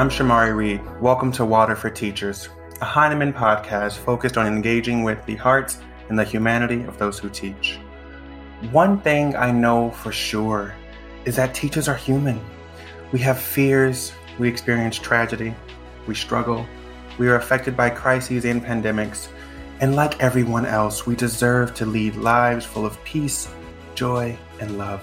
I'm Shamari Reed. Welcome to Water for Teachers, a Heinemann podcast focused on engaging with the hearts and the humanity of those who teach. One thing I know for sure is that teachers are human. We have fears, we experience tragedy, we struggle, we are affected by crises and pandemics, and like everyone else, we deserve to lead lives full of peace, joy, and love.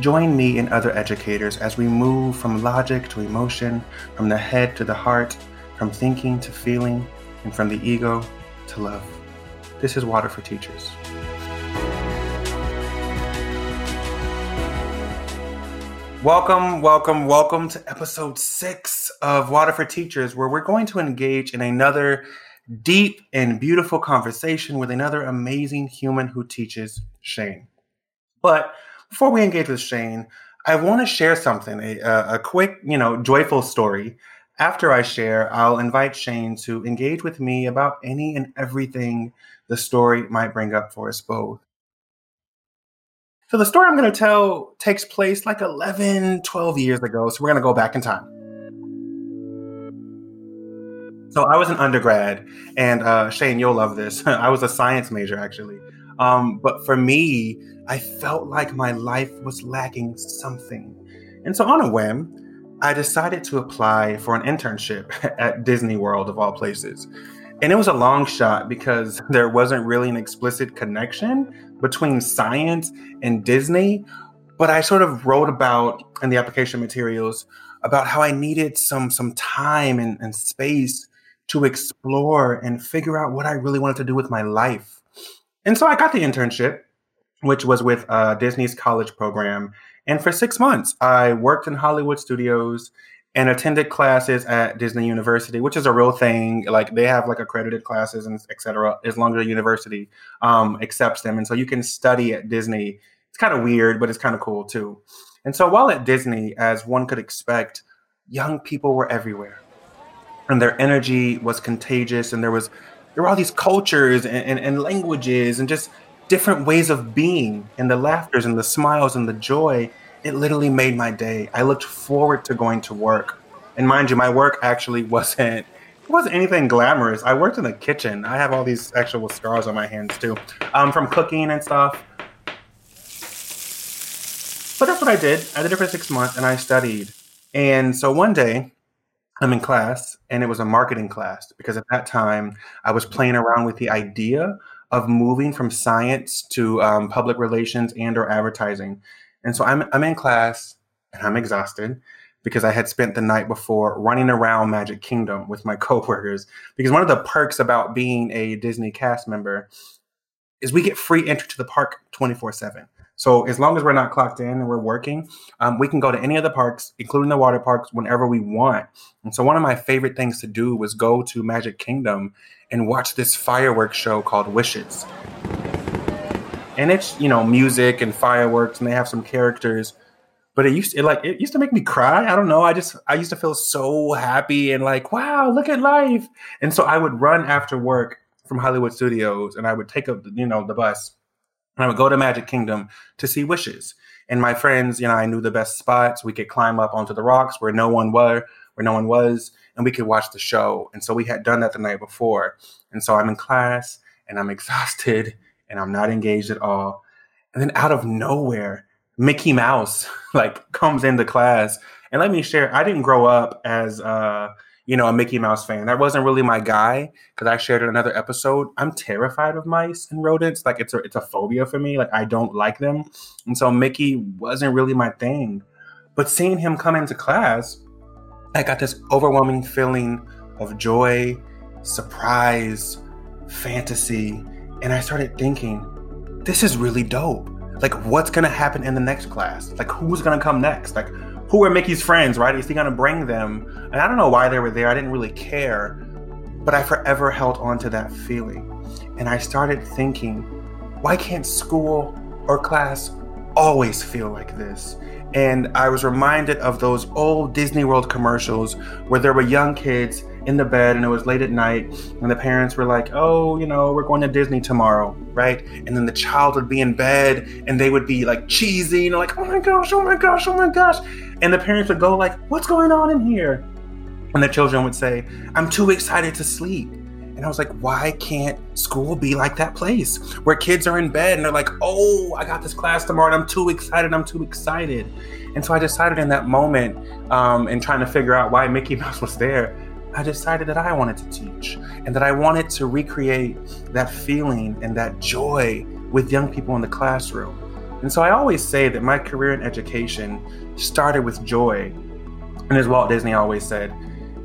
Join me and other educators as we move from logic to emotion, from the head to the heart, from thinking to feeling, and from the ego to love. This is Water for Teachers. Welcome, welcome, welcome to episode six of Water for Teachers, where we're going to engage in another deep and beautiful conversation with another amazing human who teaches, Shane. But before we engage with Shane, I want to share something, a, a quick, you know, joyful story. After I share, I'll invite Shane to engage with me about any and everything the story might bring up for us both. So, the story I'm going to tell takes place like 11, 12 years ago. So, we're going to go back in time. So, I was an undergrad, and uh, Shane, you'll love this. I was a science major, actually. Um, but for me, I felt like my life was lacking something. And so, on a whim, I decided to apply for an internship at Disney World, of all places. And it was a long shot because there wasn't really an explicit connection between science and Disney. But I sort of wrote about in the application materials about how I needed some some time and, and space to explore and figure out what I really wanted to do with my life. And so I got the internship, which was with uh, Disney's college program. And for six months, I worked in Hollywood studios and attended classes at Disney University, which is a real thing. Like they have like accredited classes and etc. As long as the university um, accepts them, and so you can study at Disney. It's kind of weird, but it's kind of cool too. And so while at Disney, as one could expect, young people were everywhere, and their energy was contagious, and there was there were all these cultures and, and, and languages and just different ways of being and the laughters and the smiles and the joy. It literally made my day. I looked forward to going to work. And mind you my work actually wasn't it wasn't anything glamorous. I worked in the kitchen. I have all these actual scars on my hands too um, from cooking and stuff. But that's what i did. I did it for six months and i studied. And so one day I'm in class, and it was a marketing class because at that time I was playing around with the idea of moving from science to um, public relations and or advertising. And so I'm I'm in class and I'm exhausted because I had spent the night before running around Magic Kingdom with my coworkers. Because one of the perks about being a Disney cast member is we get free entry to the park 24 7. So as long as we're not clocked in and we're working, um, we can go to any of the parks, including the water parks, whenever we want. And so one of my favorite things to do was go to Magic Kingdom and watch this fireworks show called Wishes. And it's you know music and fireworks, and they have some characters. But it used to, it like it used to make me cry. I don't know. I just I used to feel so happy and like wow, look at life. And so I would run after work from Hollywood Studios, and I would take up you know the bus and I would go to Magic Kingdom to see wishes. And my friends, you know, I knew the best spots. We could climb up onto the rocks where no one were, where no one was, and we could watch the show. And so we had done that the night before. And so I'm in class and I'm exhausted and I'm not engaged at all. And then out of nowhere, Mickey Mouse like comes into class. And let me share, I didn't grow up as uh you know, a Mickey Mouse fan. That wasn't really my guy because I shared in another episode. I'm terrified of mice and rodents. Like it's a it's a phobia for me. Like I don't like them, and so Mickey wasn't really my thing. But seeing him come into class, I got this overwhelming feeling of joy, surprise, fantasy, and I started thinking, this is really dope. Like, what's gonna happen in the next class? Like, who's gonna come next? Like, who were Mickey's friends, right? Is he gonna bring them? And I don't know why they were there. I didn't really care, but I forever held on to that feeling. And I started thinking, why can't school or class always feel like this? And I was reminded of those old Disney World commercials where there were young kids in the bed and it was late at night and the parents were like, "Oh, you know, we're going to Disney tomorrow." Right? And then the child would be in bed and they would be like cheesy and like, "Oh my gosh, oh my gosh, oh my gosh." And the parents would go like, "What's going on in here?" And the children would say, I'm too excited to sleep. And I was like, why can't school be like that place where kids are in bed and they're like, oh, I got this class tomorrow and I'm too excited, I'm too excited. And so I decided in that moment, um, in trying to figure out why Mickey Mouse was there, I decided that I wanted to teach and that I wanted to recreate that feeling and that joy with young people in the classroom. And so I always say that my career in education started with joy. And as Walt Disney always said,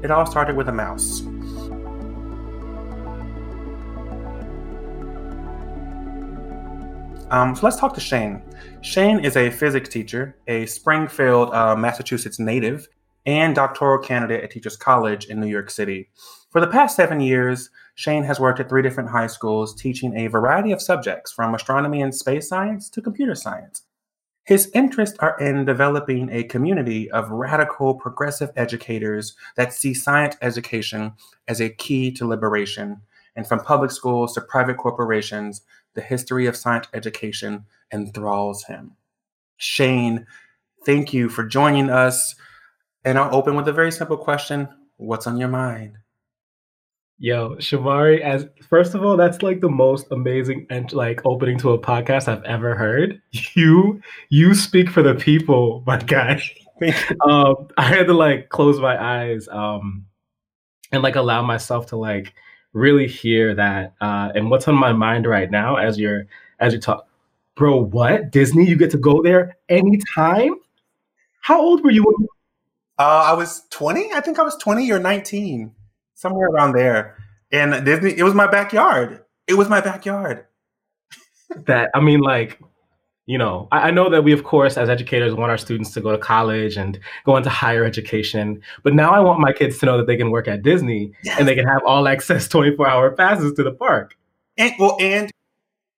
it all started with a mouse. Um, so let's talk to Shane. Shane is a physics teacher, a Springfield, uh, Massachusetts native, and doctoral candidate at Teachers College in New York City. For the past seven years, Shane has worked at three different high schools teaching a variety of subjects from astronomy and space science to computer science. His interests are in developing a community of radical progressive educators that see science education as a key to liberation. And from public schools to private corporations, the history of science education enthralls him. Shane, thank you for joining us. And I'll open with a very simple question What's on your mind? Yo, Shamari, as first of all, that's like the most amazing and like opening to a podcast I've ever heard. You you speak for the people, my guy. um, I had to like close my eyes um and like allow myself to like really hear that. Uh, and what's on my mind right now as you're as you talk, bro? What Disney? You get to go there anytime? How old were you? When- uh, I was 20. I think I was 20 or 19, somewhere around there. And Disney, it was my backyard. It was my backyard. that I mean, like you know, I, I, know that we, of course, as educators, want our students to go to college and go into higher education. But now I want my kids to know that they can work at Disney yes. and they can have all access 24 hour passes to the park. And well, and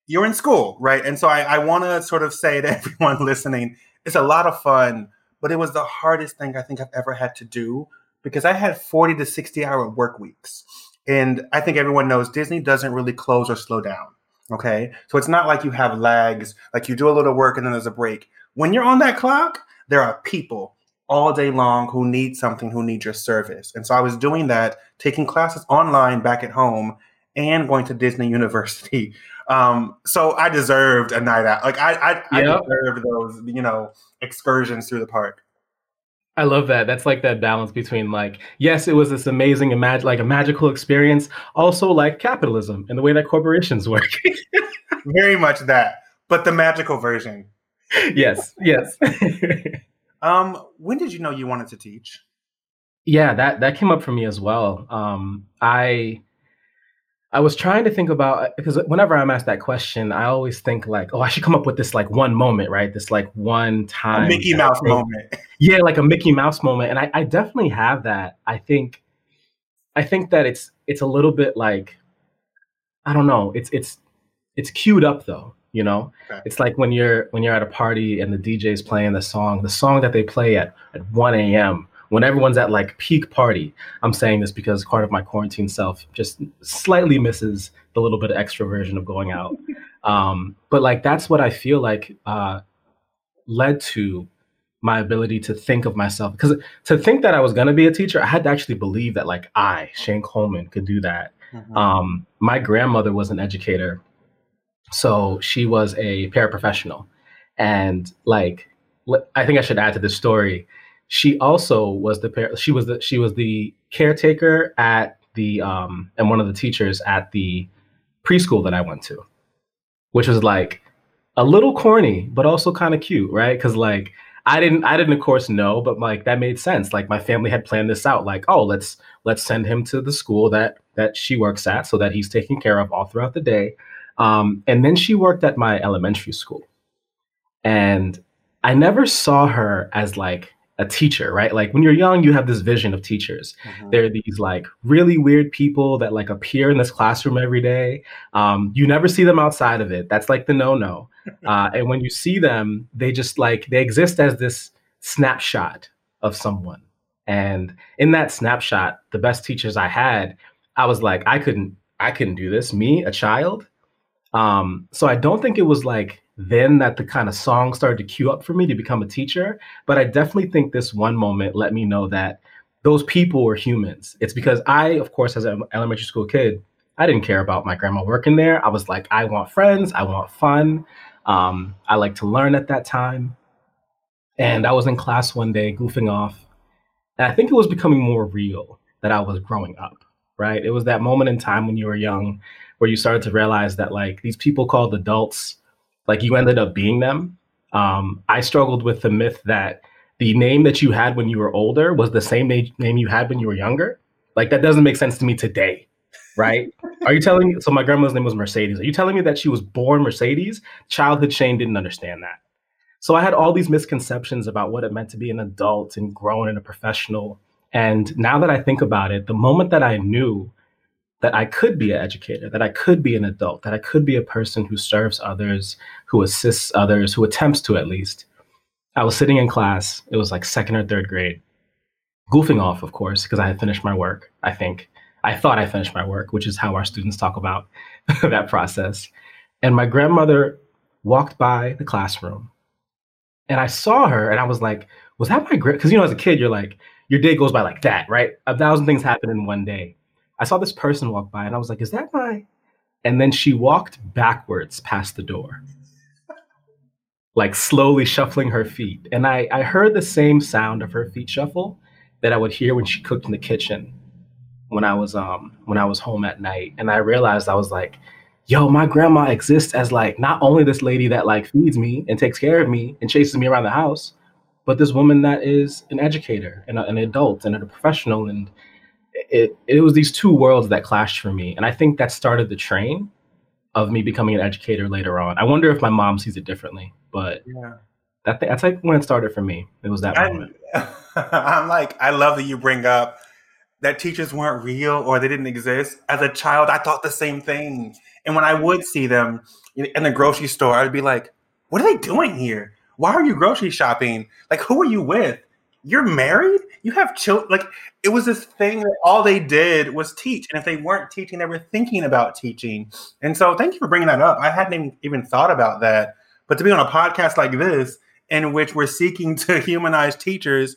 you're in school, right? And so I, I want to sort of say to everyone listening, it's a lot of fun, but it was the hardest thing I think I've ever had to do because I had 40 to 60 hour work weeks. And I think everyone knows Disney doesn't really close or slow down. Okay. So it's not like you have lags, like you do a little work and then there's a break. When you're on that clock, there are people all day long who need something, who need your service. And so I was doing that, taking classes online back at home and going to Disney University. Um, so I deserved a night out. Like I, I, yep. I deserved those, you know, excursions through the park. I love that. That's like that balance between like, yes, it was this amazing, imag- like a magical experience, also like capitalism and the way that corporations work. Very much that, but the magical version. Yes, yes. um, when did you know you wanted to teach? Yeah, that that came up for me as well. Um, I I was trying to think about uh, because whenever I'm asked that question, I always think like, oh, I should come up with this like one moment, right? This like one time a Mickey Mouse moment. Yeah, like a Mickey Mouse moment, and I, I definitely have that. I think, I think that it's it's a little bit like, I don't know, it's it's it's queued up though. You know, okay. it's like when you're when you're at a party and the DJ's playing the song, the song that they play at at 1 a.m when everyone's at like peak party. I'm saying this because part of my quarantine self just slightly misses the little bit of extroversion of going out. Um, but like that's what I feel like uh, led to my ability to think of myself because to think that I was going to be a teacher, I had to actually believe that like I, Shane Coleman, could do that. Mm-hmm. Um, my grandmother was an educator, so she was a paraprofessional, and like I think I should add to this story she also was the she was the she was the caretaker at the um and one of the teachers at the preschool that I went to, which was like a little corny but also kind of cute, right? Because like I didn't I didn't of course know, but like that made sense. Like my family had planned this out. Like oh let's let's send him to the school that that she works at so that he's taken care of all throughout the day. Um, and then she worked at my elementary school, and I never saw her as like a teacher, right? Like when you're young, you have this vision of teachers. Mm-hmm. They're these like really weird people that like appear in this classroom every day. Um, you never see them outside of it. That's like the no no. Uh, and when you see them, they just like they exist as this snapshot of someone. And in that snapshot, the best teachers I had, I was like, I couldn't, I couldn't do this. Me, a child. Um, so I don't think it was like then that the kind of song started to queue up for me to become a teacher. But I definitely think this one moment let me know that those people were humans. It's because I, of course, as an elementary school kid, I didn't care about my grandma working there. I was like, I want friends, I want fun. Um, I like to learn at that time. And I was in class one day goofing off. And I think it was becoming more real that I was growing up, right? It was that moment in time when you were young where you started to realize that like these people called adults, like you ended up being them. Um, I struggled with the myth that the name that you had when you were older was the same name you had when you were younger. Like that doesn't make sense to me today, right? Are you telling me? So my grandma's name was Mercedes. Are you telling me that she was born Mercedes? Childhood Shane didn't understand that. So I had all these misconceptions about what it meant to be an adult and grown and a professional. And now that I think about it, the moment that I knew that I could be an educator, that I could be an adult, that I could be a person who serves others, who assists others, who attempts to at least, I was sitting in class. It was like second or third grade, goofing off, of course, because I had finished my work. I think I thought I finished my work, which is how our students talk about that process. And my grandmother walked by the classroom, and I saw her, and I was like, "Was that my grand?" Because you know, as a kid, you're like, your day goes by like that, right? A thousand things happen in one day. I saw this person walk by, and I was like, "Is that my?" And then she walked backwards past the door like slowly shuffling her feet. And I, I heard the same sound of her feet shuffle that I would hear when she cooked in the kitchen when I was um when I was home at night. And I realized I was like, yo, my grandma exists as like not only this lady that like feeds me and takes care of me and chases me around the house, but this woman that is an educator and a, an adult and a professional. And it it was these two worlds that clashed for me. And I think that started the train of me becoming an educator later on. I wonder if my mom sees it differently, but yeah. That th- that's like when it started for me. It was that moment. I'm like, I love that you bring up that teachers weren't real or they didn't exist. As a child, I thought the same thing. And when I would see them in the grocery store, I'd be like, what are they doing here? Why are you grocery shopping? Like, who are you with? You're married? You have children? Like, it was this thing that all they did was teach. And if they weren't teaching, they were thinking about teaching. And so, thank you for bringing that up. I hadn't even thought about that but to be on a podcast like this, in which we're seeking to humanize teachers,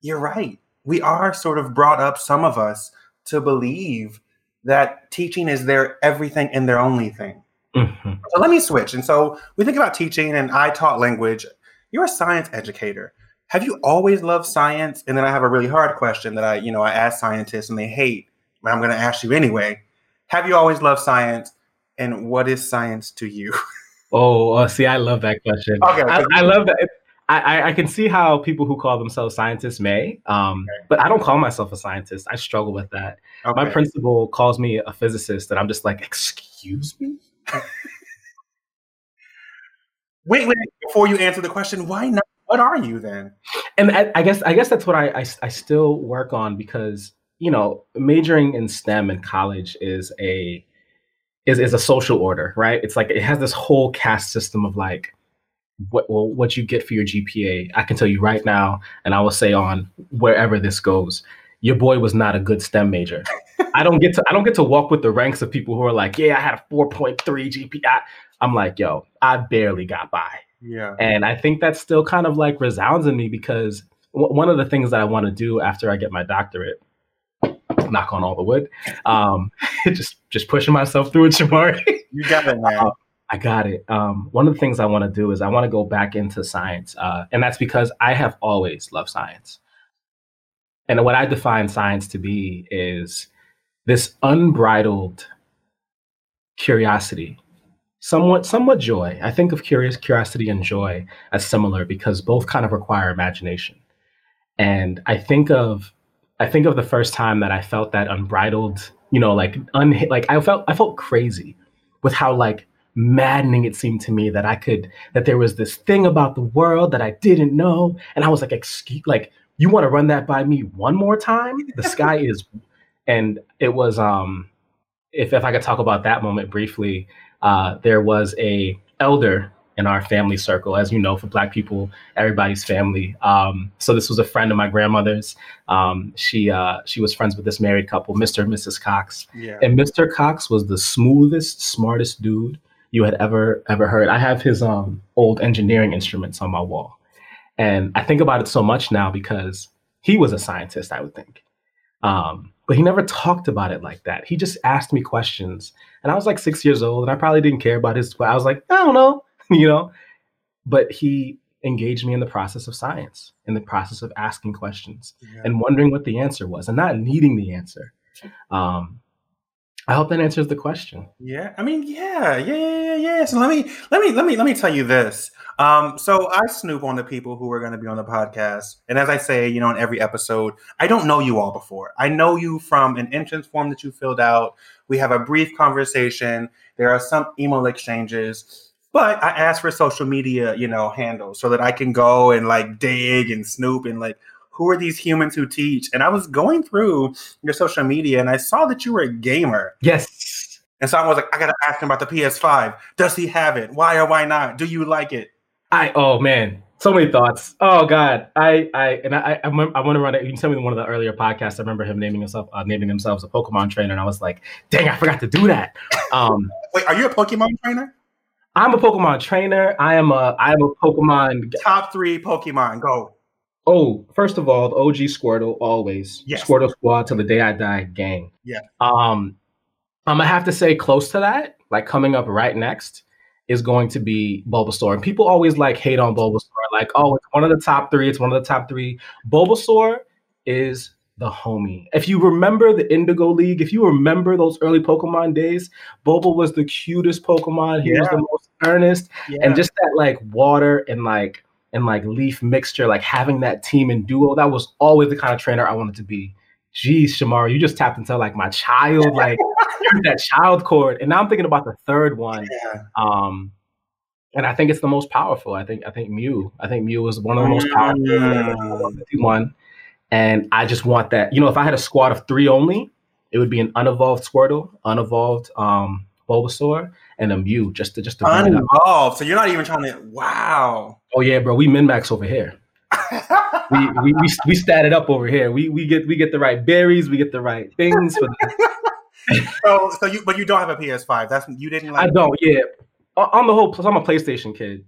you're right. We are sort of brought up, some of us, to believe that teaching is their everything and their only thing. Mm-hmm. So let me switch. And so we think about teaching, and I taught language. You're a science educator. Have you always loved science? And then I have a really hard question that I, you know, I ask scientists and they hate, but I'm going to ask you anyway. Have you always loved science? And what is science to you? Oh, uh, see, I love that question. Okay, I, I love that. I, I can see how people who call themselves scientists may, um, okay. but I don't call myself a scientist. I struggle with that. Okay. My principal calls me a physicist, and I'm just like, excuse me. wait, wait. Before you answer the question, why not? What are you then? And I, I guess I guess that's what I, I I still work on because you know majoring in STEM in college is a is is a social order, right? It's like it has this whole caste system of like what well, what you get for your GPA. I can tell you right now, and I will say on wherever this goes, your boy was not a good STEM major. I don't get to I don't get to walk with the ranks of people who are like, yeah, I had a 4.3 GPA. I'm like, yo, I barely got by. Yeah. And I think that still kind of like resounds in me because w- one of the things that I want to do after I get my doctorate knock on all the wood. Um, just just pushing myself through it, Shamari. you got it, man. Uh, I got it. Um, one of the things I want to do is I want to go back into science, uh, and that's because I have always loved science. And what I define science to be is this unbridled curiosity, somewhat somewhat joy. I think of curious curiosity and joy as similar because both kind of require imagination. And I think of I think of the first time that I felt that unbridled, you know, like un like I felt I felt crazy with how like maddening it seemed to me that I could that there was this thing about the world that I didn't know, and I was like, excuse, like you want to run that by me one more time? The sky is, and it was um, if if I could talk about that moment briefly, uh, there was a elder in our family circle. As you know, for Black people, everybody's family. Um, so this was a friend of my grandmother's. Um, she uh, she was friends with this married couple, Mr. and Mrs. Cox. Yeah. And Mr. Cox was the smoothest, smartest dude you had ever ever heard. I have his um, old engineering instruments on my wall, and I think about it so much now because he was a scientist, I would think. Um, but he never talked about it like that. He just asked me questions, and I was like six years old, and I probably didn't care about his. I was like, I don't know, you know. But he engaged me in the process of science, in the process of asking questions yeah. and wondering what the answer was, and not needing the answer. Um, I hope that answers the question. Yeah, I mean, yeah, yeah, yeah, yeah. So let me, let me, let me, let me tell you this. Um, so I snoop on the people who are going to be on the podcast, and as I say, you know, in every episode, I don't know you all before. I know you from an entrance form that you filled out. We have a brief conversation. There are some email exchanges, but I ask for social media, you know, handles so that I can go and like dig and snoop and like who are these humans who teach? And I was going through your social media and I saw that you were a gamer. Yes. And so I was like, I gotta ask him about the PS5. Does he have it? Why or why not? Do you like it? I oh man, so many thoughts. Oh God, I I and I I, I want to run it. You can tell me one of the earlier podcasts. I remember him naming himself uh, naming themselves a Pokemon trainer, and I was like, dang, I forgot to do that. Um, Wait, are you a Pokemon trainer? I'm a Pokemon trainer. I am a I am a Pokemon top three Pokemon. Go. Oh, first of all, the OG Squirtle always. Yes. Squirtle Squad till the day I die gang. Yeah. Um, I'm gonna have to say close to that, like coming up right next is going to be Bulbasaur. And people always like hate on Bulbasaur, like, oh, it's one of the top three, it's one of the top three. Bulbasaur is the homie. If you remember the Indigo League, if you remember those early Pokemon days, Bulba was the cutest Pokemon. He yeah. was the most earnest. Yeah. And just that like water and like and like leaf mixture, like having that team and duo, that was always the kind of trainer I wanted to be. Geez, Shamara, you just tapped into like my child, like that child chord. And now I'm thinking about the third one. Yeah. Um, and I think it's the most powerful. I think I think Mew. I think Mew is one of the most powerful. Mm. One, and I just want that. You know, if I had a squad of three only, it would be an unevolved Squirtle, unevolved um, Bulbasaur, and a Mew just to just to unevolved. So you're not even trying to. Wow. Oh yeah, bro. We min max over here. we, we we we statted up over here. We we get we get the right berries. We get the right things. So so you but you don't have a PS5. That's you didn't. like I don't. Yeah. On the whole, I'm a PlayStation kid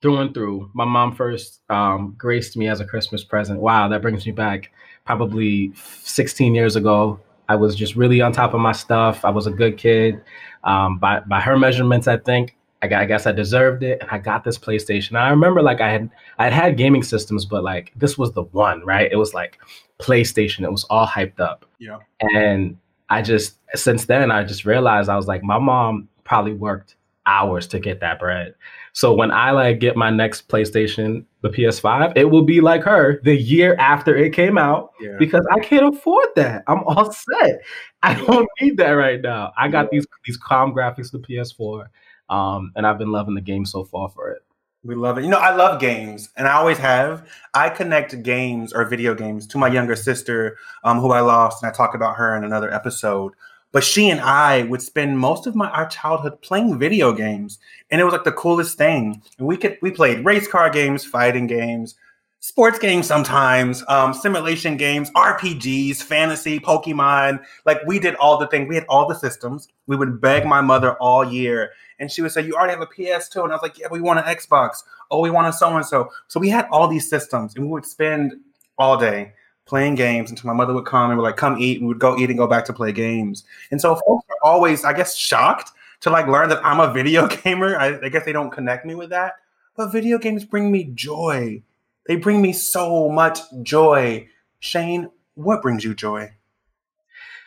through and through. My mom first um, graced me as a Christmas present. Wow, that brings me back probably 16 years ago. I was just really on top of my stuff. I was a good kid. Um, by by her measurements, I think I, I guess I deserved it, and I got this PlayStation. I remember like I had I had had gaming systems, but like this was the one, right? It was like PlayStation. It was all hyped up. Yeah. And I just since then I just realized I was like my mom probably worked hours to get that bread. So when I like get my next PlayStation, the PS5, it will be like her the year after it came out yeah. because I can't afford that. I'm all set. I don't need that right now. I got these these calm graphics, the PS4, um, and I've been loving the game so far for it. We love it. You know, I love games, and I always have. I connect games or video games to my younger sister, um, who I lost, and I talk about her in another episode. But she and I would spend most of my our childhood playing video games, and it was like the coolest thing. And we could we played race car games, fighting games, sports games sometimes, um, simulation games, RPGs, fantasy, Pokemon. Like we did all the things. We had all the systems. We would beg my mother all year, and she would say, "You already have a PS2," and I was like, "Yeah, we want an Xbox. Oh, we want a so and so." So we had all these systems, and we would spend all day playing games until my mother would come and we would like come eat. We would go eat and go back to play games. And so folks are always, I guess, shocked to like learn that I'm a video gamer. I, I guess they don't connect me with that. But video games bring me joy. They bring me so much joy. Shane, what brings you joy?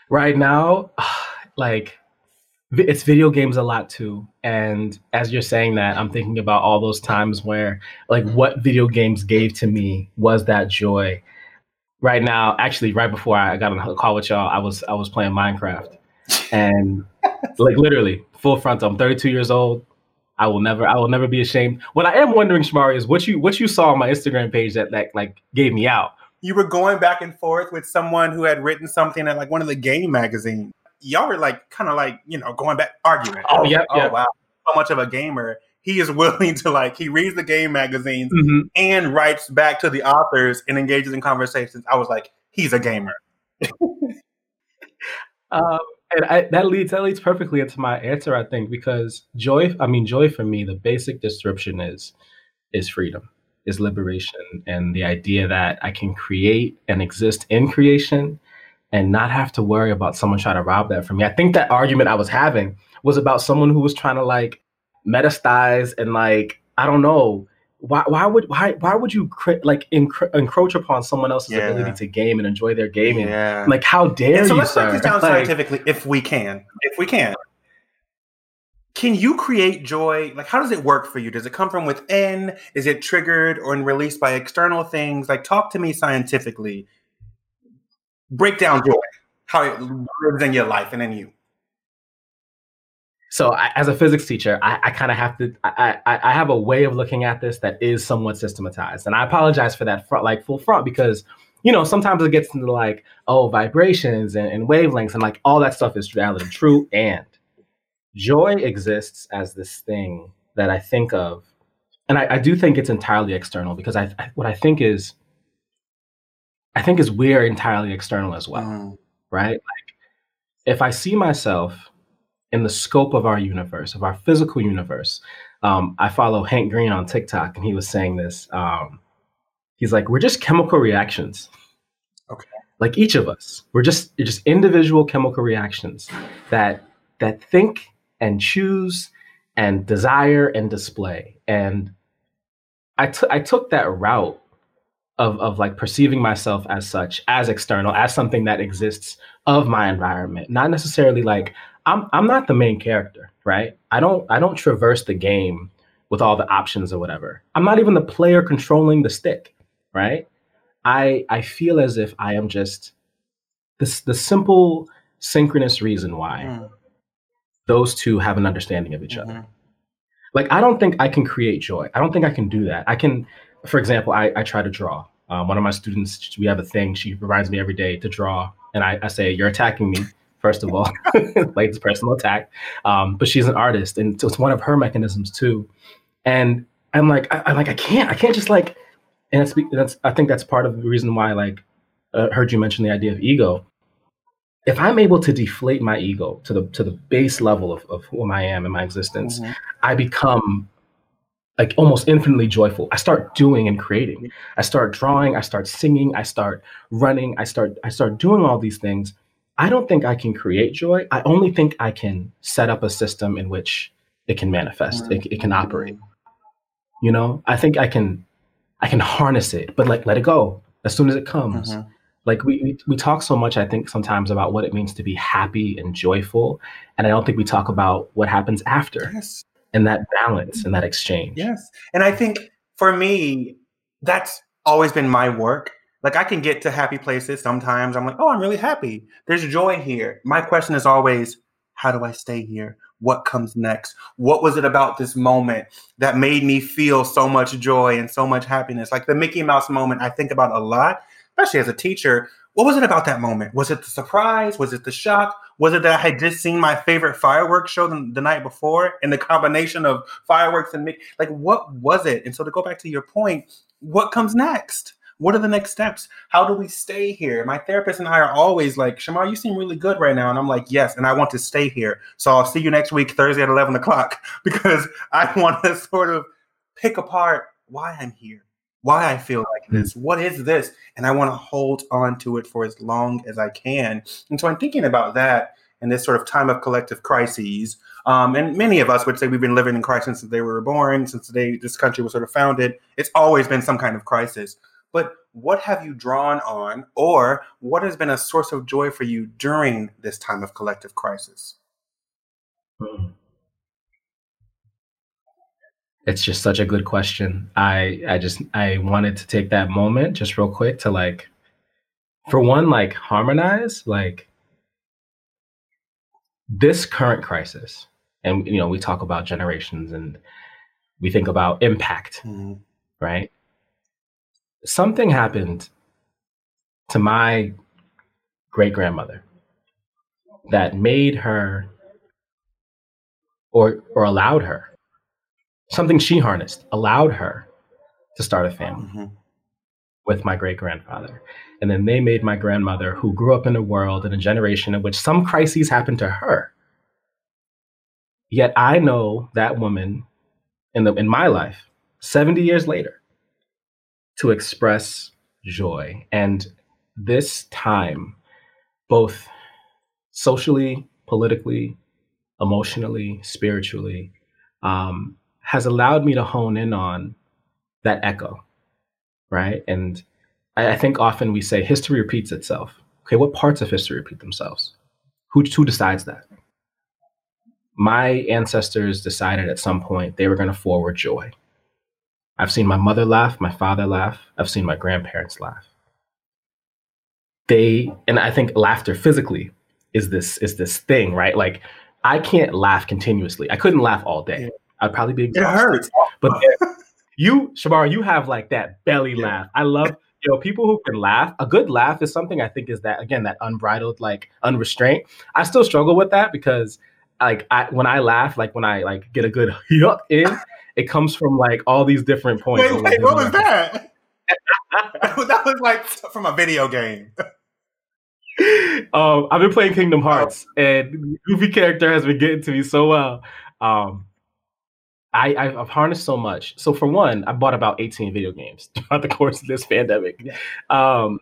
Right now, like it's video games a lot too. And as you're saying that, I'm thinking about all those times where like what video games gave to me was that joy right now, actually, right before I got on a call with y'all, I was I was playing Minecraft, and like literally full frontal. I'm 32 years old. I will never I will never be ashamed. What I am wondering, Shamari, is what you what you saw on my Instagram page that that like gave me out. You were going back and forth with someone who had written something at like one of the game magazines. Y'all were like kind of like you know going back arguing. Oh yeah, oh yeah. wow, so much of a gamer he is willing to like he reads the game magazines mm-hmm. and writes back to the authors and engages in conversations. I was like, he's a gamer. um, and I, that leads that leads perfectly into my answer, I think, because joy. I mean, joy for me, the basic description is is freedom. is liberation and the idea that I can create and exist in creation and not have to worry about someone trying to rob that from me. I think that argument I was having was about someone who was trying to like metastasize and like I don't know why why would why why would you like encro- encroach upon someone else's yeah. ability to game and enjoy their gaming? Yeah. Like how dare and so you? let's break this down like, scientifically if we can. If we can. Can you create joy? Like how does it work for you? Does it come from within? Is it triggered or released by external things? Like talk to me scientifically. Break down joy. How it lives in your life and in you so I, as a physics teacher, I, I kind of have to. I, I, I have a way of looking at this that is somewhat systematized, and I apologize for that front, like full front, because you know sometimes it gets into like oh vibrations and, and wavelengths and like all that stuff is reality true and joy exists as this thing that I think of, and I, I do think it's entirely external because I, I, what I think is I think is we're entirely external as well, mm. right? Like if I see myself in the scope of our universe, of our physical universe. Um, I follow Hank Green on TikTok, and he was saying this. Um, he's like, "We're just chemical reactions." Okay. Like each of us, we're just just individual chemical reactions that that think and choose and desire and display. And I took I took that route of of like perceiving myself as such, as external, as something that exists of my environment, not necessarily like I'm I'm not the main character, right? I don't I don't traverse the game with all the options or whatever. I'm not even the player controlling the stick, right? I I feel as if I am just this the simple synchronous reason why mm. those two have an understanding of each mm-hmm. other. Like I don't think I can create joy. I don't think I can do that. I can, for example, I, I try to draw. Um, one of my students, we have a thing. She reminds me every day to draw, and I, I say, "You're attacking me." First of all, like it's personal attack. Um, but she's an artist, and so it's one of her mechanisms too. And I'm like, I, am like, I can't, I can't just like, and that's, that's I think that's part of the reason why like I heard you mention the idea of ego. If I'm able to deflate my ego to the to the base level of, of who I am in my existence, mm-hmm. I become like almost infinitely joyful. I start doing and creating. I start drawing, I start singing, I start running, I start I start doing all these things I don't think I can create joy. I only think I can set up a system in which it can manifest, it, it can operate. You know, I think I can I can harness it, but like let it go as soon as it comes. Mm-hmm. Like we, we we talk so much, I think sometimes about what it means to be happy and joyful, and I don't think we talk about what happens after yes. and that balance and that exchange. Yes, and I think for me, that's always been my work like I can get to happy places sometimes. I'm like, oh, I'm really happy. There's joy here. My question is always, how do I stay here? What comes next? What was it about this moment that made me feel so much joy and so much happiness? Like the Mickey Mouse moment, I think about a lot, especially as a teacher. What was it about that moment? Was it the surprise? Was it the shock? Was it that I had just seen my favorite fireworks show the, the night before and the combination of fireworks and Mickey? Like, what was it? And so to go back to your point, what comes next? What are the next steps? How do we stay here? My therapist and I are always like, Shamar, you seem really good right now. And I'm like, yes, and I want to stay here. So I'll see you next week, Thursday at 11 o'clock, because I want to sort of pick apart why I'm here, why I feel like this, what is this? And I want to hold on to it for as long as I can. And so I'm thinking about that in this sort of time of collective crises. Um, and many of us would say we've been living in crisis since they were born, since they, this country was sort of founded. It's always been some kind of crisis but what have you drawn on, or what has been a source of joy for you during this time of collective crisis? Hmm. It's just such a good question. I I just I wanted to take that moment just real quick to like for one like harmonize like this current crisis and you know we talk about generations and we think about impact mm-hmm. right something happened to my great grandmother that made her or or allowed her something she harnessed allowed her to start a family mm-hmm. with my great grandfather and then they made my grandmother who grew up in a world in a generation in which some crises happened to her yet i know that woman in the in my life 70 years later to express joy. And this time, both socially, politically, emotionally, spiritually, um, has allowed me to hone in on that echo, right? And I, I, think often we say history repeats itself. Okay, what parts of history repeat themselves? Who, who decides that? My ancestors decided at some point they were going to forward joy. I've seen my mother laugh, my father laugh, I've seen my grandparents laugh. They, and I think laughter physically is this is this thing, right? Like I can't laugh continuously. I couldn't laugh all day. I'd probably be exhausted. It hurts. But you, Shamar, you have like that belly yeah. laugh. I love you know people who can laugh. A good laugh is something I think is that again that unbridled like unrestraint. I still struggle with that because like I when I laugh, like when I like get a good yuck in, it comes from like all these different points. Wait, wait what was that? that was like from a video game. um, I've been playing Kingdom Hearts, oh. and Goofy character has been getting to me so well. Um, I, I've harnessed so much. So for one, I bought about 18 video games throughout the course of this pandemic. Um,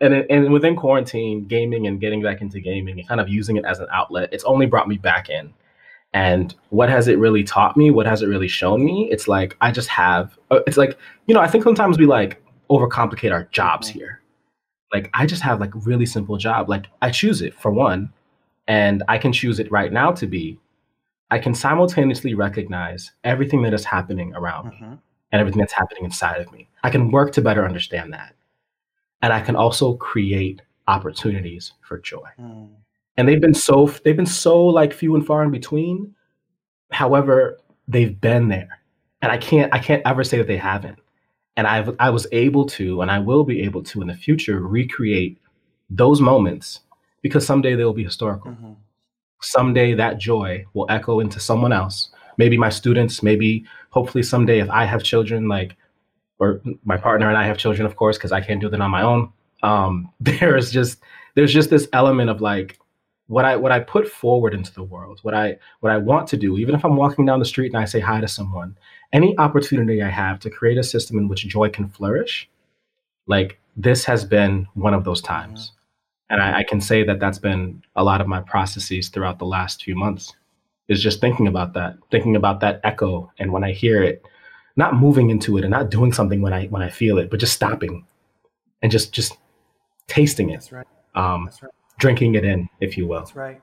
and and within quarantine, gaming and getting back into gaming and kind of using it as an outlet, it's only brought me back in. And what has it really taught me? What has it really shown me? It's like I just have. Uh, it's like you know, I think sometimes we like overcomplicate our jobs here like I just have like really simple job. Like I choose it for one, and I can choose it right now to be. I can simultaneously recognize everything that is happening around mm-hmm. me and everything that's happening inside of me. I can work to better understand that. And I can also create opportunities for joy. Mm. And they've been so they've been so like few and far in between. However, they've been there. And I can't I can't ever say that they haven't and I I was able to, and I will be able to in the future recreate those moments because someday they will be historical. Mm-hmm. Someday that joy will echo into someone else, maybe my students, maybe hopefully someday if I have children, like or my partner and I have children, of course, because I can't do that on my own. Um, there's just there's just this element of like what I what I put forward into the world, what I what I want to do, even if I'm walking down the street and I say hi to someone, any opportunity I have to create a system in which joy can flourish, like this has been one of those times. And I, I, can say that that's been a lot of my processes throughout the last few months is just thinking about that, thinking about that echo. And when I hear it, not moving into it and not doing something when I when I feel it, but just stopping and just just tasting it. That's right. Um, that's right. Drinking it in, if you will. That's right.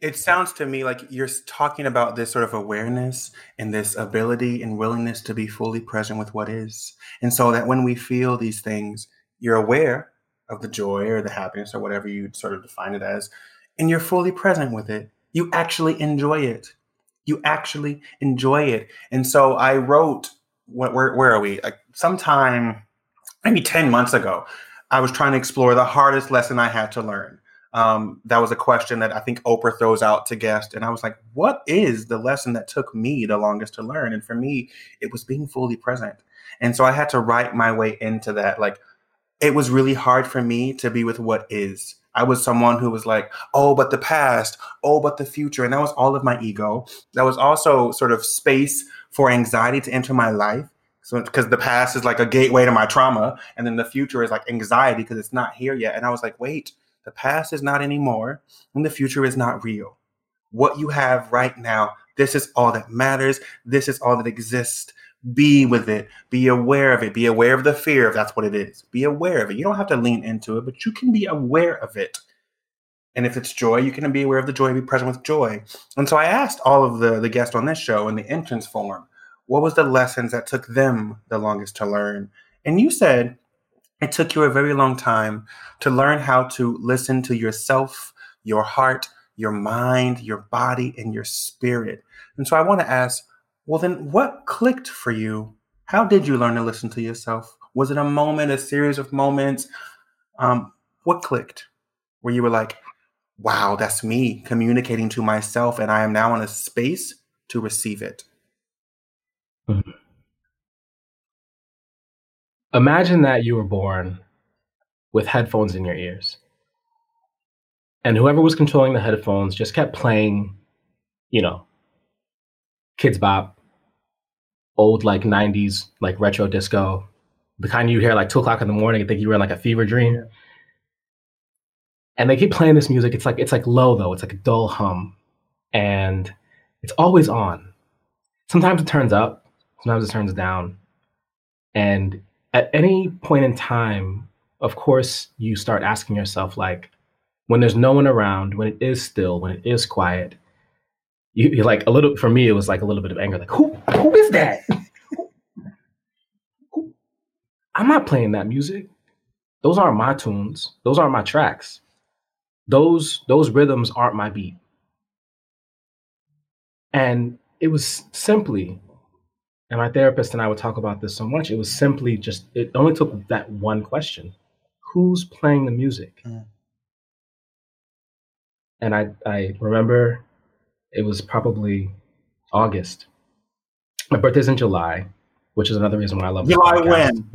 It sounds to me like you're talking about this sort of awareness and this ability and willingness to be fully present with what is. And so that when we feel these things, you're aware of the joy or the happiness or whatever you sort of define it as, and you're fully present with it. You actually enjoy it. You actually enjoy it. And so I wrote, where, where are we? Like sometime, maybe 10 months ago, I was trying to explore the hardest lesson I had to learn um, that was a question that I think Oprah throws out to guests. And I was like, what is the lesson that took me the longest to learn? And for me, it was being fully present. And so I had to write my way into that. Like, it was really hard for me to be with what is. I was someone who was like, oh, but the past, oh, but the future. And that was all of my ego. That was also sort of space for anxiety to enter my life. So, because the past is like a gateway to my trauma, and then the future is like anxiety because it's not here yet. And I was like, wait, the past is not anymore, and the future is not real. What you have right now, this is all that matters. This is all that exists. Be with it. Be aware of it. Be aware of the fear if that's what it is. Be aware of it. You don't have to lean into it, but you can be aware of it. And if it's joy, you can be aware of the joy, be present with joy. And so I asked all of the, the guests on this show in the entrance form, what was the lessons that took them the longest to learn? And you said it took you a very long time to learn how to listen to yourself, your heart, your mind, your body, and your spirit. And so I want to ask well, then what clicked for you? How did you learn to listen to yourself? Was it a moment, a series of moments? Um, what clicked? Where you were like, wow, that's me communicating to myself, and I am now in a space to receive it. Mm-hmm. Imagine that you were born with headphones in your ears. And whoever was controlling the headphones just kept playing, you know, Kidz Bop, old like 90s, like retro disco, the kind you hear like two o'clock in the morning and think you were in like a fever dream. And they keep playing this music. It's like it's like low though. It's like a dull hum, and it's always on. Sometimes it turns up, sometimes it turns down, and at any point in time, of course, you start asking yourself like, when there's no one around, when it is still, when it is quiet, you, you like a little. For me, it was like a little bit of anger. Like, who who is that? I'm not playing that music. Those aren't my tunes. Those aren't my tracks. Those those rhythms aren't my beat. And it was simply, and my therapist and I would talk about this so much, it was simply just, it only took that one question Who's playing the music? Mm. And I, I remember it was probably August. My birthday's in July, which is another reason why I love July when?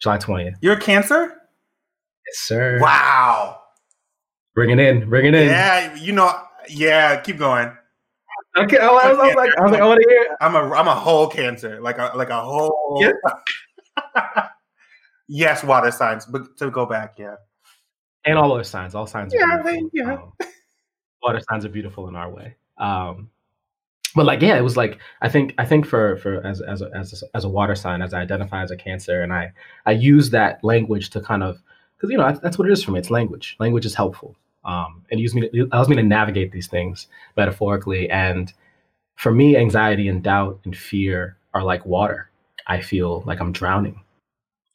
July 20th. You're a Cancer? Yes, sir. Wow. Bring it in. Bring it in. Yeah, you know, yeah, keep going. Okay, I, was, I was like, I was like, I want to hear. I'm a, I'm a whole Cancer, like a, like a whole. Yeah. yes, water signs, but to go back, yeah. And all those signs, all signs. Yeah, they, yeah. Um, water signs are beautiful in our way. Um, but like yeah it was like i think i think for for as as a, as a, as a water sign as i identify as a cancer and i i use that language to kind of because you know that's, that's what it is for me it's language language is helpful um, and use me to, it allows me to navigate these things metaphorically. And for me anxiety and doubt and fear are like water. I feel like i'm drowning.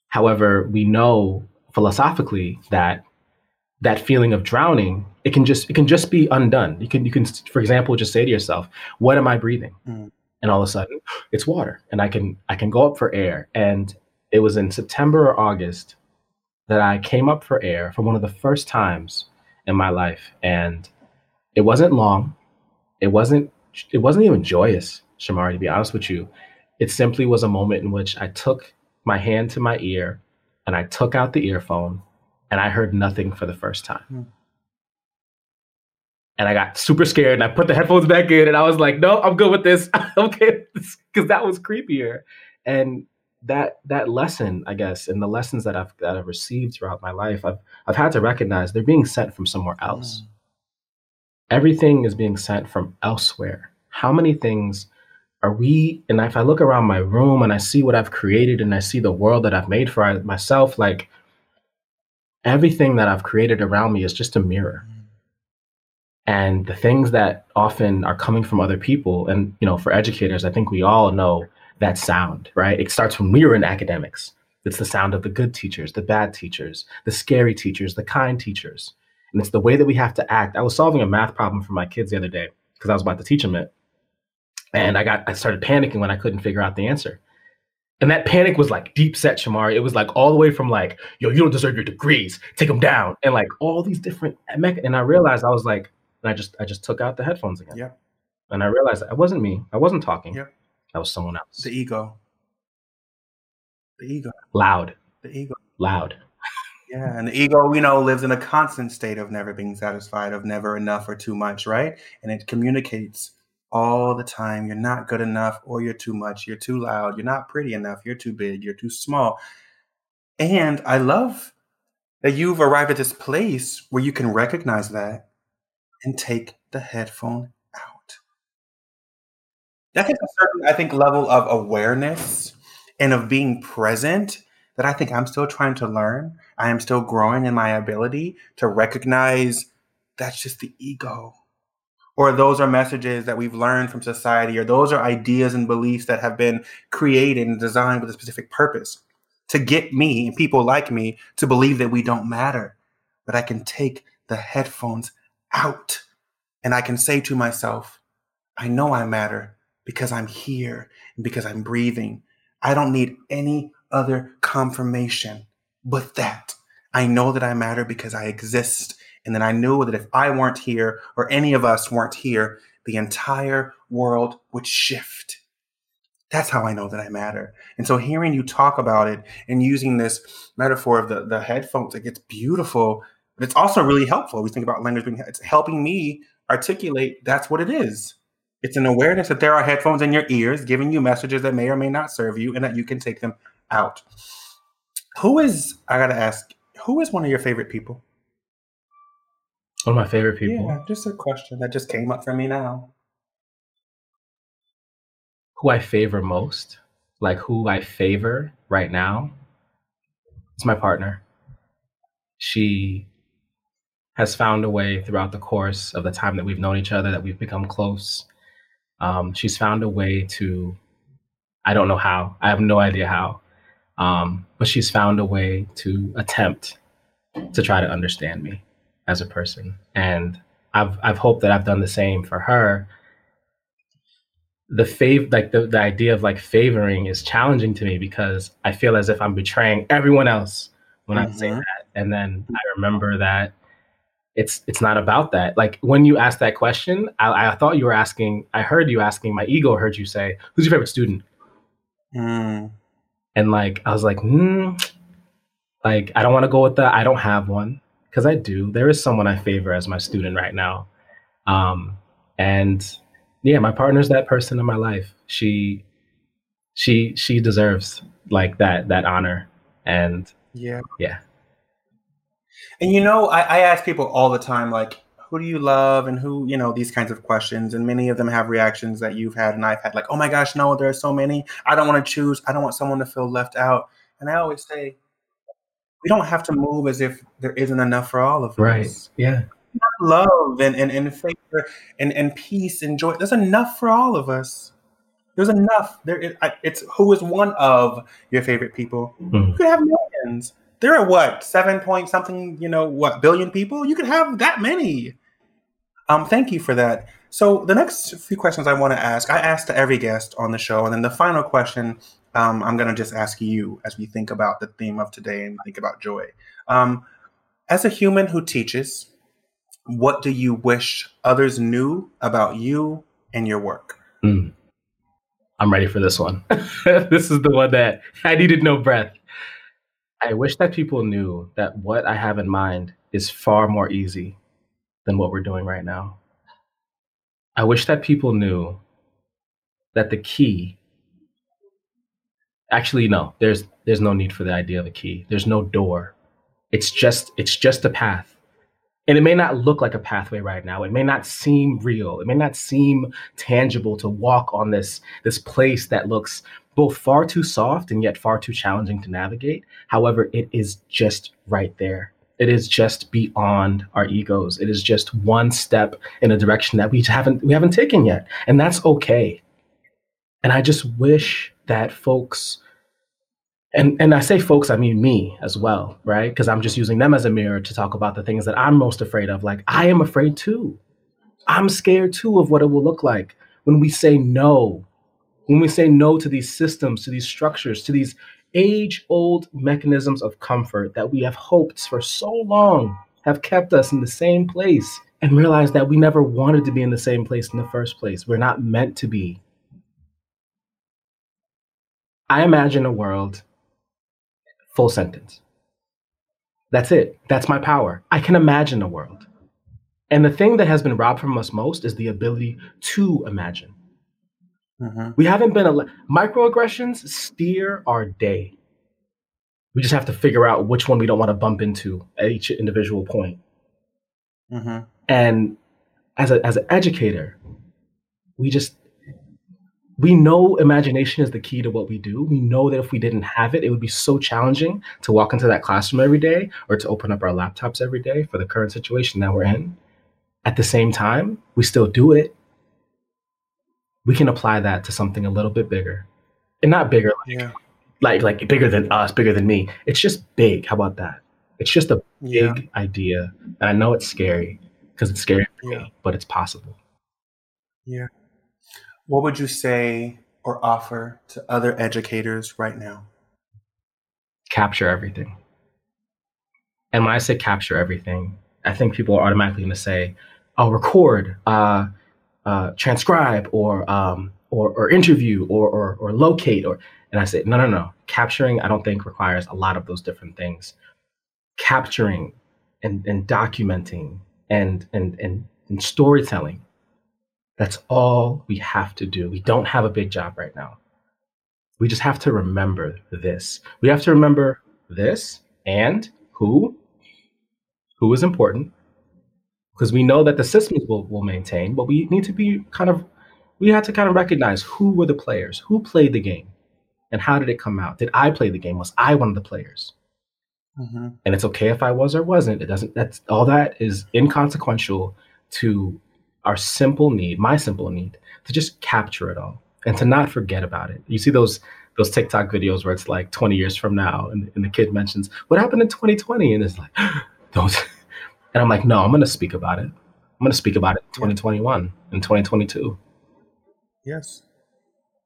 However we know philosophically that that feeling of drowning it can just it can just be undone. You can you can for example just say to yourself what am i breathing? Mm. and all of a sudden it's water and i can i can go up for air. And it was in september or august that i came up for air for one of the first times in my life and it wasn't long it wasn't it wasn't even joyous shamari to be honest with you it simply was a moment in which i took my hand to my ear and i took out the earphone and I heard nothing for the first time. Mm. And I got super scared and I put the headphones back in and I was like, no, I'm good with this. okay. Because that was creepier. And that that lesson, I guess, and the lessons that I've that I've received throughout my life, I've I've had to recognize they're being sent from somewhere else. Mm. Everything is being sent from elsewhere. How many things are we and if I look around my room and I see what I've created and I see the world that I've made for myself, like everything that I've created around me is just a mirror. And the things that often are coming from other people, and you know, for educators, I think we all know that sound, right? It starts when we were in academics. It's the sound of the good teachers, the bad teachers, the scary teachers, the kind teachers. And it's the way that we have to act. I was solving a math problem for my kids the other day because I was about to teach them it. And I got I started panicking when I couldn't figure out the answer. And that panic was like deep set, Shamari. It was like all the way from like, yo, you don't deserve your degrees, take them down, and like all these different. And I realized I was like, and I just I just took out the headphones again. Yeah. And I realized it wasn't me. I wasn't talking. Yeah. That was someone else. The ego. The ego. Loud. The ego. Loud. Yeah, and the ego, we know, lives in a constant state of never being satisfied, of never enough or too much, right? And it communicates all the time. You're not good enough or you're too much. You're too loud. You're not pretty enough. You're too big. You're too small. And I love that you've arrived at this place where you can recognize that and take the headphone. That takes a certain, I think, level of awareness and of being present that I think I'm still trying to learn. I am still growing in my ability to recognize that's just the ego or those are messages that we've learned from society, or those are ideas and beliefs that have been created and designed with a specific purpose to get me and people like me to believe that we don't matter. But I can take the headphones out and I can say to myself, I know I matter because I'm here and because I'm breathing. I don't need any other confirmation but that. I know that I matter because I exist and then I knew that if I weren't here or any of us weren't here, the entire world would shift. That's how I know that I matter. And so hearing you talk about it and using this metaphor of the, the headphones, it gets beautiful, but it's also really helpful. We think about language being, it's helping me articulate that's what it is. It's an awareness that there are headphones in your ears giving you messages that may or may not serve you and that you can take them out. Who is I gotta ask? Who is one of your favorite people? One of my favorite people. Yeah, just a question that just came up for me now. Who I favor most, like who I favor right now, is my partner. She has found a way throughout the course of the time that we've known each other that we've become close. Um, she's found a way to, I don't know how, I have no idea how, um, but she's found a way to attempt to try to understand me as a person. And I've, I've hoped that I've done the same for her. The fav like the, the idea of like favoring is challenging to me because I feel as if I'm betraying everyone else when mm-hmm. I say mm-hmm. that. And then I remember that it's it's not about that. Like when you asked that question, I, I thought you were asking. I heard you asking. My ego heard you say, "Who's your favorite student?" Mm. And like I was like, hmm. Like I don't want to go with that. I don't have one because I do. There is someone I favor as my student right now, um, and yeah, my partner's that person in my life. She she she deserves like that that honor and yeah yeah and you know, I, I ask people all the time, like, who do you love and who, you know, these kinds of questions. And many of them have reactions that you've had and I've had, like, oh my gosh, no, there are so many. I don't want to choose. I don't want someone to feel left out. And I always say, we don't have to move as if there isn't enough for all of us. Right. Yeah. Love and, and, and faith and, and peace and joy. There's enough for all of us. There's enough. There, it's who is one of your favorite people. Mm-hmm. You could have millions there are what seven point something you know what billion people? You could have that many. Um thank you for that. So the next few questions i want to ask i ask to every guest on the show and then the final question um, i'm going to just ask you as we think about the theme of today and think about joy. Um, as a human who teaches what do you wish others knew about you and your work? Mm. i'm ready for this one. This is the one that i needed no breath I wish that people knew that what I have in mind is far more easy than what we're doing right now. I wish that people knew that the key actually no there's there's no need for the idea of a key. There's no door. It's just it's just a path. And it may not look like a pathway right now. It may not seem real. It may not seem tangible to walk on this this place that looks both far too soft and yet far too challenging to navigate. However, it is just right there. It is just beyond our egos. It is just one step in a direction that we haven't we haven't taken yet, and that's okay. And I just wish that folks and and I say folks, I mean me as well, right? Because I'm just using them as a mirror to talk about the things that I'm most afraid of. Like I am afraid too. I'm scared too of what it will look like when we say no when we say no to these systems, to these structures, to these age old mechanisms of comfort that we have hoped for so long have kept us in the same place and realize that we never wanted to be in the same place in the first place. We're not meant to be. I imagine a world, full sentence. That's it. That's my power. I can imagine a world. And the thing that has been robbed from us most is the ability to imagine. Mm-hmm. We haven't been a microaggressions steer our day. We just have to figure out which one we don't want to bump into at each individual point. Mm-hmm. And as a as an educator, we just we know imagination is the key to what we do. We know that if we didn't have it, it would be so challenging to walk into that classroom every day or to open up our laptops every day for the current situation that we're in. At the same time, we still do it we can apply that to something a little bit bigger. And not bigger like, yeah. like like bigger than us bigger than me. It's just big. How about that? It's just a big yeah. idea. And i know it's scary because it's scary for yeah. me but it's possible. Yeah. What would you say or offer to other educators right now? Capture everything. And when i say capture everything i think people are automatically going to say oh record uh uh, transcribe or, um, or or interview or, or or locate or and I say no no no. Capturing I don't think requires a lot of those different things. Capturing and, and documenting and, and and and storytelling that's all we have to do. We don't have a big job right now. We just have to remember this. We have to remember this and who, who is important, because we know that the systems will, will maintain, but we need to be kind of, we had to kind of recognize who were the players, who played the game, and how did it come out? Did I play the game? Was I one of the players? Mm-hmm. And it's okay if I was or wasn't. It doesn't. That's all that is inconsequential to our simple need, my simple need, to just capture it all and to not forget about it. You see those those TikTok videos where it's like 20 years from now, and, and the kid mentions what happened in 2020, and it's like those. And I'm like, no, I'm going to speak about it. I'm going to speak about it in 2021 and 2022. Yes.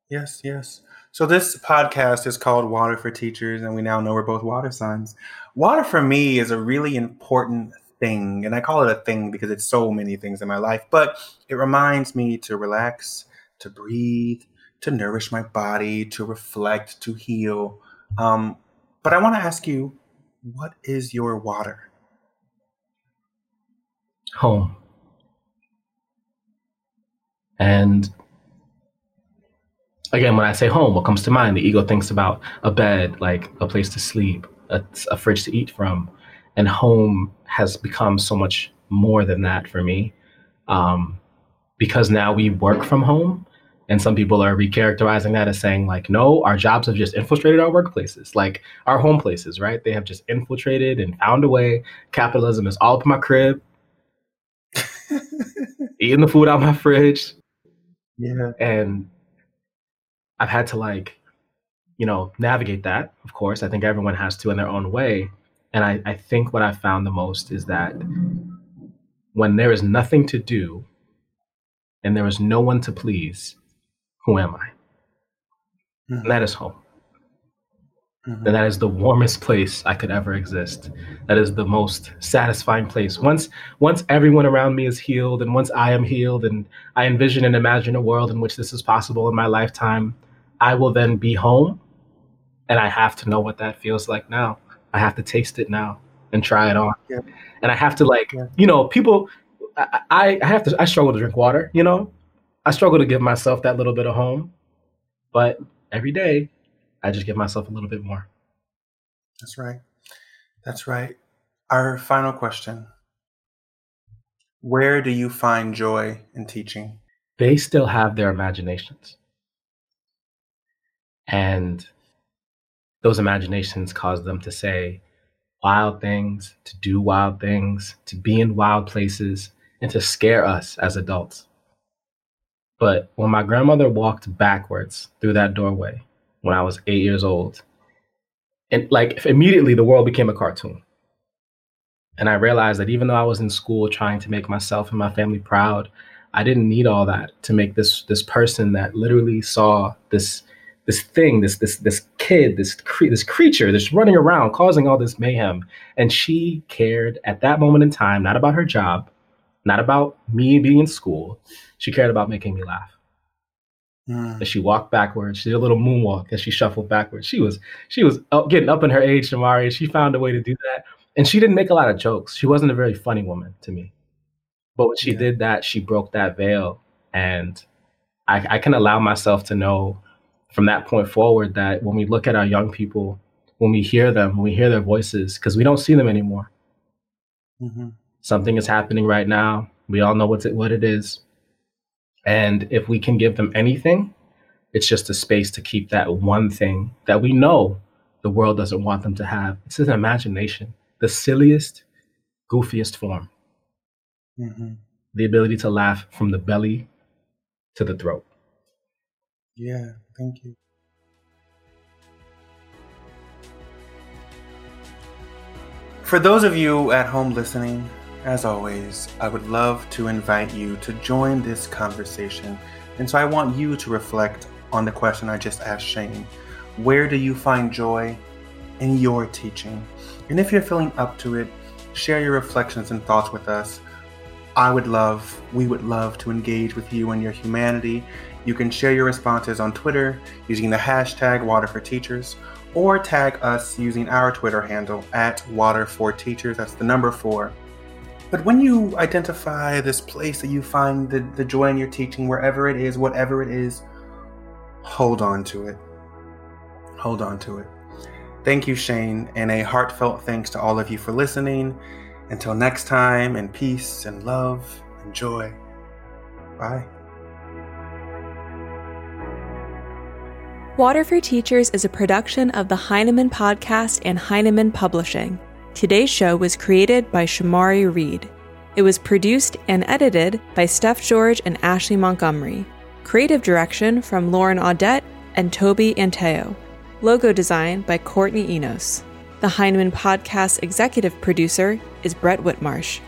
Yes, yes. So this podcast is called Water for Teachers, and we now know we're both water signs. Water for me is a really important thing, and I call it a thing because it's so many things in my life, but it reminds me to relax, to breathe, to nourish my body, to reflect, to heal. Um, but I want to ask you, what is your water? Home. And again, when I say home, what comes to mind? The ego thinks about a bed, like a place to sleep, a, a fridge to eat from. And home has become so much more than that for me. Um, because now we work from home. And some people are recharacterizing that as saying, like, no, our jobs have just infiltrated our workplaces, like our home places, right? They have just infiltrated and found a way. Capitalism is all up in my crib, eating the food out of my fridge. Yeah. And I've had to like, you know, navigate that. Of course, I think everyone has to in their own way. And I, I think what I found the most is that when there is nothing to do and there is no one to please, who am I? Mm-hmm. And that is home. Mm-hmm. And that is the warmest place I could ever exist. That is the most satisfying place. Once once everyone around me is healed and once I am healed and I envision and imagine a world in which this is possible in my lifetime, I will then be home, and I have to know what that feels like now. I have to taste it now and try it on, yeah. and I have to like yeah. you know people. I, I have to. I struggle to drink water. You know, I struggle to give myself that little bit of home, but every day, I just give myself a little bit more. That's right. That's right. Our final question. Where do you find joy in teaching? They still have their imaginations. And those imaginations cause them to say wild things, to do wild things, to be in wild places, and to scare us as adults. But when my grandmother walked backwards through that doorway when I was eight years old, and like immediately the world became a cartoon. And I realized that even though I was in school trying to make myself and my family proud, I didn't need all that to make this this person that literally saw this this thing, this this this kid, this cre- this creature that's running around causing all this mayhem. And she cared at that moment in time not about her job, not about me being in school. She cared about making me laugh. Mm. As she walked backwards, she did a little moonwalk as she shuffled backwards. She was she was up, getting up in her age, Shamari. She found a way to do that, and she didn't make a lot of jokes. She wasn't a very funny woman to me, but when she yeah. did that, she broke that veil, and I, I can allow myself to know from that point forward that when we look at our young people, when we hear them, when we hear their voices, because we don't see them anymore. Mm-hmm. Something is happening right now. We all know what's it, what it is. And if we can give them anything, it's just a space to keep that one thing that we know the world doesn't want them to have. It's an imagination, the silliest, goofiest form. Mm-hmm. The ability to laugh from the belly to the throat. Yeah. Thank you. For those of you at home listening, as always, I would love to invite you to join this conversation. And so I want you to reflect on the question I just asked Shane Where do you find joy in your teaching? And if you're feeling up to it, share your reflections and thoughts with us. I would love, we would love to engage with you and your humanity you can share your responses on Twitter using the hashtag Water4Teachers or tag us using our Twitter handle at Water4Teachers. That's the number four. But when you identify this place that you find the, the joy in your teaching, wherever it is, whatever it is, hold on to it. hold on to it. Thank you, Shane, and a heartfelt thanks to all of you for listening. Until next time, and peace and love and joy. Bye. Water for Teachers is a production of the Heinemann Podcast and Heinemann Publishing. Today's show was created by Shamari Reed. It was produced and edited by Steph George and Ashley Montgomery. Creative direction from Lauren Audette and Toby Anteo. Logo design by Courtney Enos. The Heinemann Podcast executive producer is Brett Whitmarsh.